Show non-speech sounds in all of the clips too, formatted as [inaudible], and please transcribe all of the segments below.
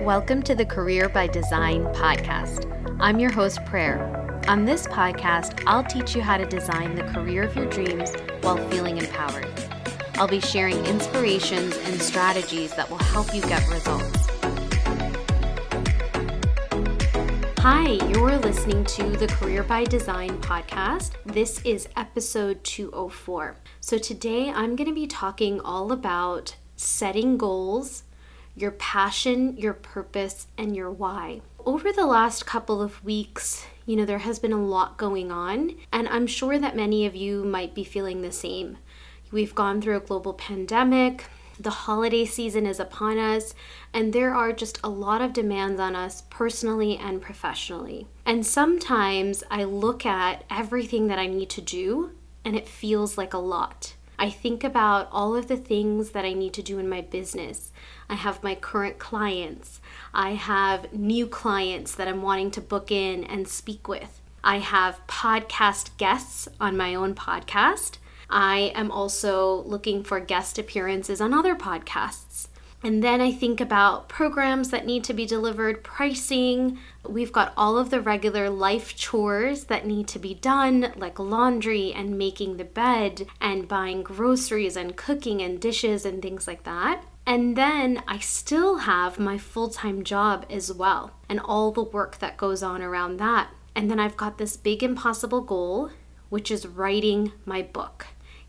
Welcome to the Career by Design podcast. I'm your host, Prayer. On this podcast, I'll teach you how to design the career of your dreams while feeling empowered. I'll be sharing inspirations and strategies that will help you get results. Hi, you're listening to the Career by Design podcast. This is episode 204. So, today I'm going to be talking all about setting goals your passion, your purpose, and your why. Over the last couple of weeks, you know, there has been a lot going on, and I'm sure that many of you might be feeling the same. We've gone through a global pandemic, the holiday season is upon us, and there are just a lot of demands on us personally and professionally. And sometimes I look at everything that I need to do, and it feels like a lot. I think about all of the things that I need to do in my business. I have my current clients. I have new clients that I'm wanting to book in and speak with. I have podcast guests on my own podcast. I am also looking for guest appearances on other podcasts. And then I think about programs that need to be delivered, pricing. We've got all of the regular life chores that need to be done, like laundry and making the bed and buying groceries and cooking and dishes and things like that. And then I still have my full time job as well, and all the work that goes on around that. And then I've got this big impossible goal, which is writing my book.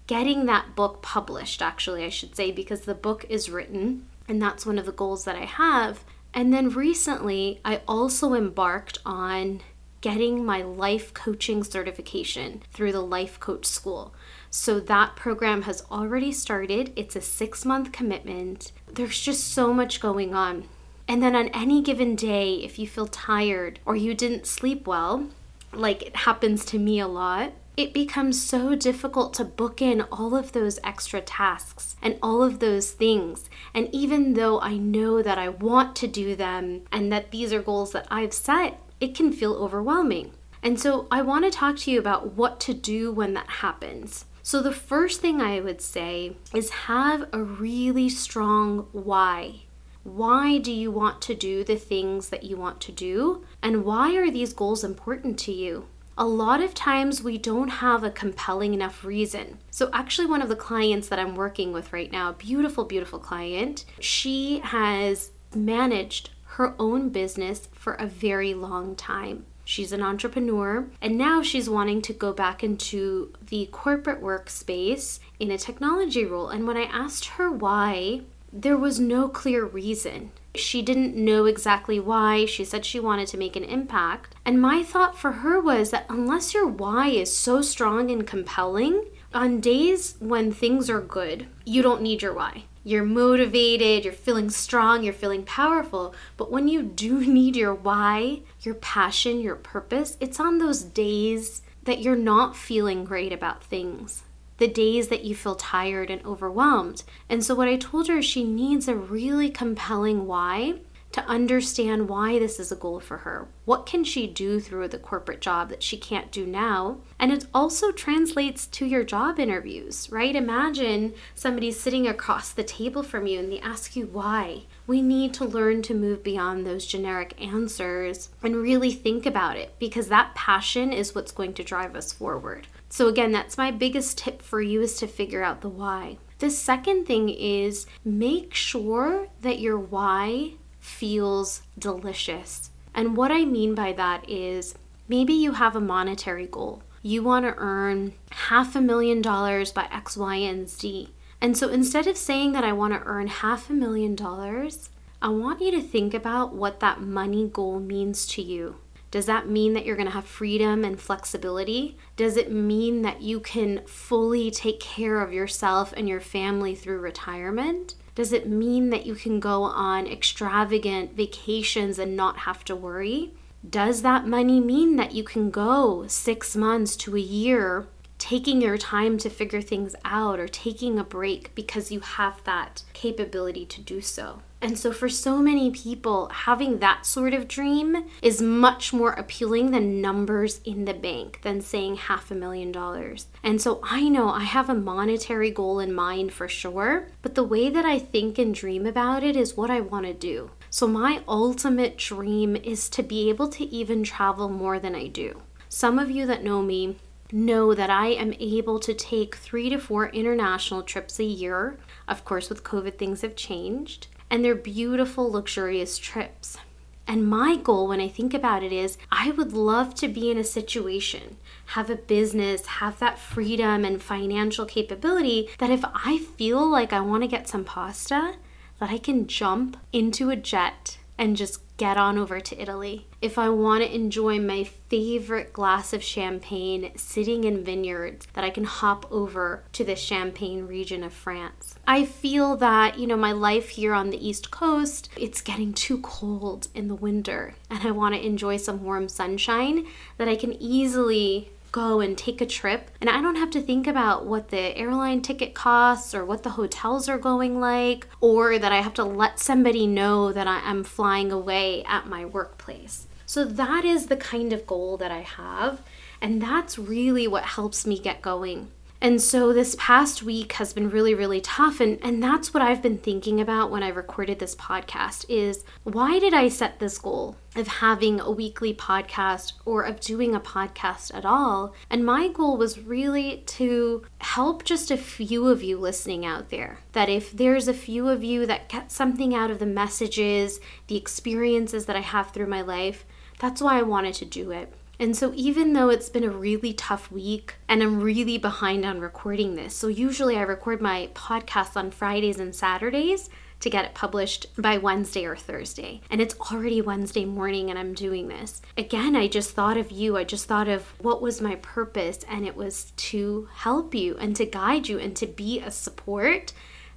Getting that book published, actually, I should say, because the book is written and that's one of the goals that I have. And then recently, I also embarked on getting my life coaching certification through the Life Coach School. So that program has already started. It's a six month commitment. There's just so much going on. And then on any given day, if you feel tired or you didn't sleep well, like it happens to me a lot, it becomes so difficult to book in all of those extra tasks and all of those things. And even though I know that I want to do them and that these are goals that I've set, it can feel overwhelming. And so I want to talk to you about what to do when that happens. So, the first thing I would say is have a really strong why. Why do you want to do the things that you want to do? And why are these goals important to you? A lot of times we don't have a compelling enough reason. So, actually, one of the clients that I'm working with right now, beautiful, beautiful client, she has managed her own business for a very long time. She's an entrepreneur and now she's wanting to go back into the corporate workspace in a technology role. And when I asked her why, there was no clear reason. She didn't know exactly why. She said she wanted to make an impact. And my thought for her was that unless your why is so strong and compelling, on days when things are good, you don't need your why. You're motivated, you're feeling strong, you're feeling powerful. But when you do [laughs] need your why, your passion, your purpose, it's on those days that you're not feeling great about things the days that you feel tired and overwhelmed. And so, what I told her is she needs a really compelling why to understand why this is a goal for her. What can she do through the corporate job that she can't do now? And it also translates to your job interviews, right? Imagine somebody sitting across the table from you and they ask you why. We need to learn to move beyond those generic answers and really think about it because that passion is what's going to drive us forward. So, again, that's my biggest tip for you is to figure out the why. The second thing is make sure that your why feels delicious. And what I mean by that is maybe you have a monetary goal. You want to earn half a million dollars by X, Y, and Z. And so instead of saying that I want to earn half a million dollars, I want you to think about what that money goal means to you. Does that mean that you're going to have freedom and flexibility? Does it mean that you can fully take care of yourself and your family through retirement? Does it mean that you can go on extravagant vacations and not have to worry? Does that money mean that you can go six months to a year taking your time to figure things out or taking a break because you have that capability to do so? And so, for so many people, having that sort of dream is much more appealing than numbers in the bank, than saying half a million dollars. And so, I know I have a monetary goal in mind for sure, but the way that I think and dream about it is what I want to do. So, my ultimate dream is to be able to even travel more than I do. Some of you that know me know that I am able to take three to four international trips a year. Of course, with COVID, things have changed, and they're beautiful, luxurious trips. And my goal when I think about it is I would love to be in a situation, have a business, have that freedom and financial capability that if I feel like I want to get some pasta, that I can jump into a jet and just get on over to Italy. If I want to enjoy my favorite glass of champagne sitting in vineyards, that I can hop over to the Champagne region of France. I feel that, you know, my life here on the East Coast, it's getting too cold in the winter and I want to enjoy some warm sunshine that I can easily go and take a trip and I don't have to think about what the airline ticket costs or what the hotels are going like or that I have to let somebody know that I am flying away at my workplace. So that is the kind of goal that I have and that's really what helps me get going. And so this past week has been really, really tough. And, and that's what I've been thinking about when I recorded this podcast is why did I set this goal of having a weekly podcast or of doing a podcast at all? And my goal was really to help just a few of you listening out there. That if there's a few of you that get something out of the messages, the experiences that I have through my life, that's why I wanted to do it. And so, even though it's been a really tough week and I'm really behind on recording this, so usually I record my podcast on Fridays and Saturdays to get it published by Wednesday or Thursday. And it's already Wednesday morning and I'm doing this. Again, I just thought of you. I just thought of what was my purpose, and it was to help you and to guide you and to be a support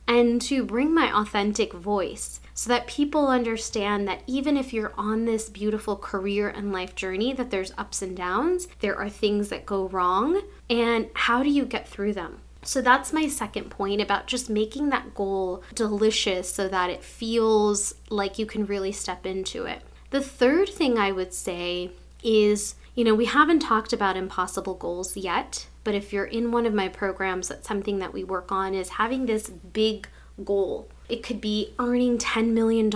and to bring my authentic voice so that people understand that even if you're on this beautiful career and life journey that there's ups and downs, there are things that go wrong and how do you get through them? So that's my second point about just making that goal delicious so that it feels like you can really step into it. The third thing I would say is, you know, we haven't talked about impossible goals yet, but if you're in one of my programs, that's something that we work on is having this big goal. It could be earning $10 million.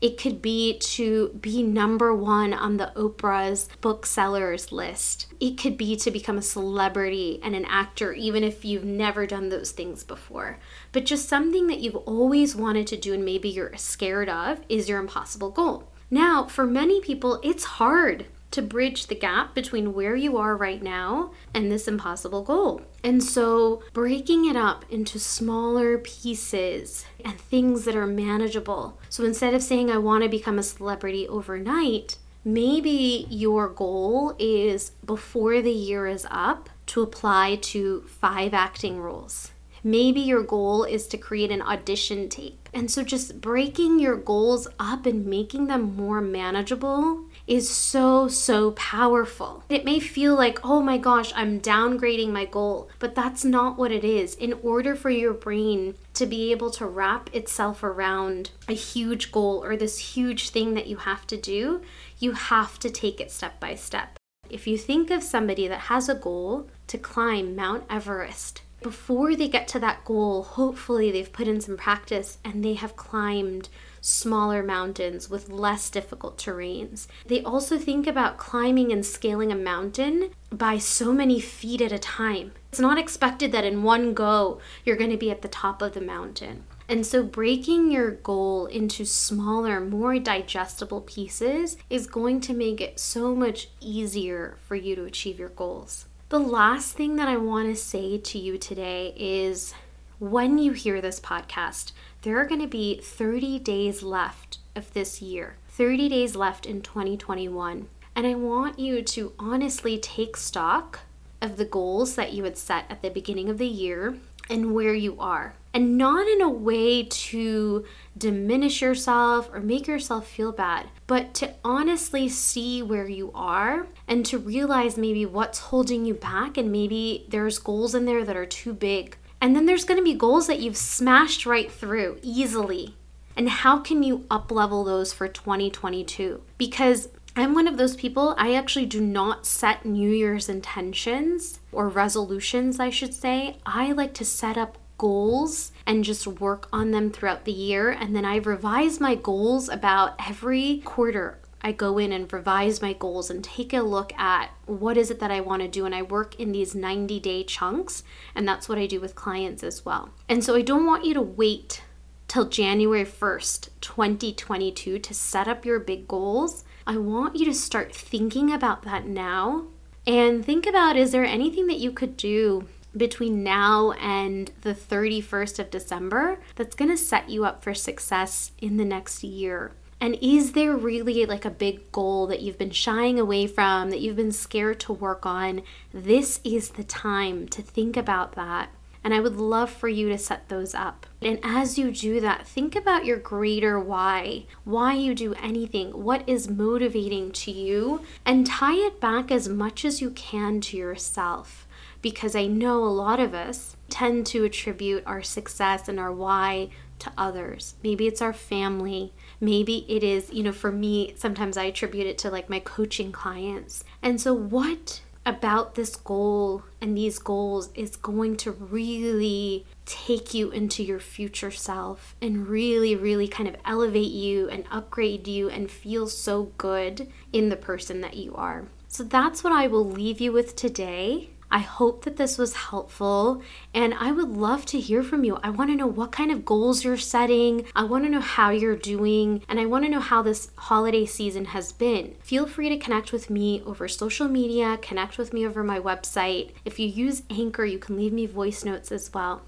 It could be to be number one on the Oprah's booksellers list. It could be to become a celebrity and an actor, even if you've never done those things before. But just something that you've always wanted to do and maybe you're scared of is your impossible goal. Now, for many people, it's hard to bridge the gap between where you are right now and this impossible goal. And so, breaking it up into smaller pieces and things that are manageable. So, instead of saying, I want to become a celebrity overnight, maybe your goal is before the year is up to apply to five acting roles. Maybe your goal is to create an audition tape. And so, just breaking your goals up and making them more manageable is so, so powerful. It may feel like, oh my gosh, I'm downgrading my goal, but that's not what it is. In order for your brain to be able to wrap itself around a huge goal or this huge thing that you have to do, you have to take it step by step. If you think of somebody that has a goal to climb Mount Everest, before they get to that goal, hopefully they've put in some practice and they have climbed smaller mountains with less difficult terrains. They also think about climbing and scaling a mountain by so many feet at a time. It's not expected that in one go you're going to be at the top of the mountain. And so, breaking your goal into smaller, more digestible pieces is going to make it so much easier for you to achieve your goals. The last thing that I want to say to you today is when you hear this podcast, there are going to be 30 days left of this year, 30 days left in 2021. And I want you to honestly take stock of the goals that you had set at the beginning of the year and where you are. And not in a way to diminish yourself or make yourself feel bad, but to honestly see where you are and to realize maybe what's holding you back. And maybe there's goals in there that are too big and then there's going to be goals that you've smashed right through easily. And how can you up level those for 2022? Because I'm one of those people, I actually do not set New Year's intentions or resolutions, I should say. I like to set up goals and just work on them throughout the year. And then I revise my goals about every quarter. I go in and revise my goals and take a look at what is it that I want to do. And I work in these 90 day chunks. And that's what I do with clients as well. And so I don't want you to wait till January 1st, 2022 to set up your big goals. I want you to start thinking about that now and think about is there anything that you could do between now and the 31st of December that's going to set you up for success in the next year? And is there really like a big goal that you've been shying away from, that you've been scared to work on? This is the time to think about that. And I would love for you to set those up. And as you do that, think about your greater why, why you do anything, what is motivating to you, and tie it back as much as you can to yourself because I know a lot of us tend to attribute our success and our why to others. Maybe it's our family. Maybe it is, you know, for me, sometimes I attribute it to like my coaching clients. And so, what about this goal and these goals is going to really take you into your future self and really, really kind of elevate you and upgrade you and feel so good in the person that you are. So, that's what I will leave you with today. I hope that this was helpful and I would love to hear from you. I want to know what kind of goals you're setting. I want to know how you're doing and I want to know how this holiday season has been. Feel free to connect with me over social media, connect with me over my website. If you use Anchor, you can leave me voice notes as well.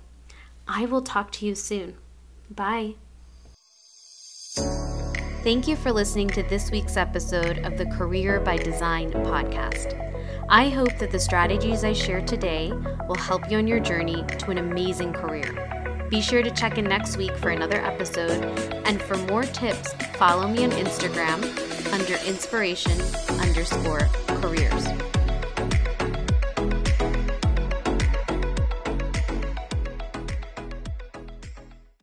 I will talk to you soon. Bye. Thank you for listening to this week's episode of the Career by Design podcast. I hope that the strategies I share today will help you on your journey to an amazing career. Be sure to check in next week for another episode, and for more tips, follow me on Instagram under inspiration underscore careers.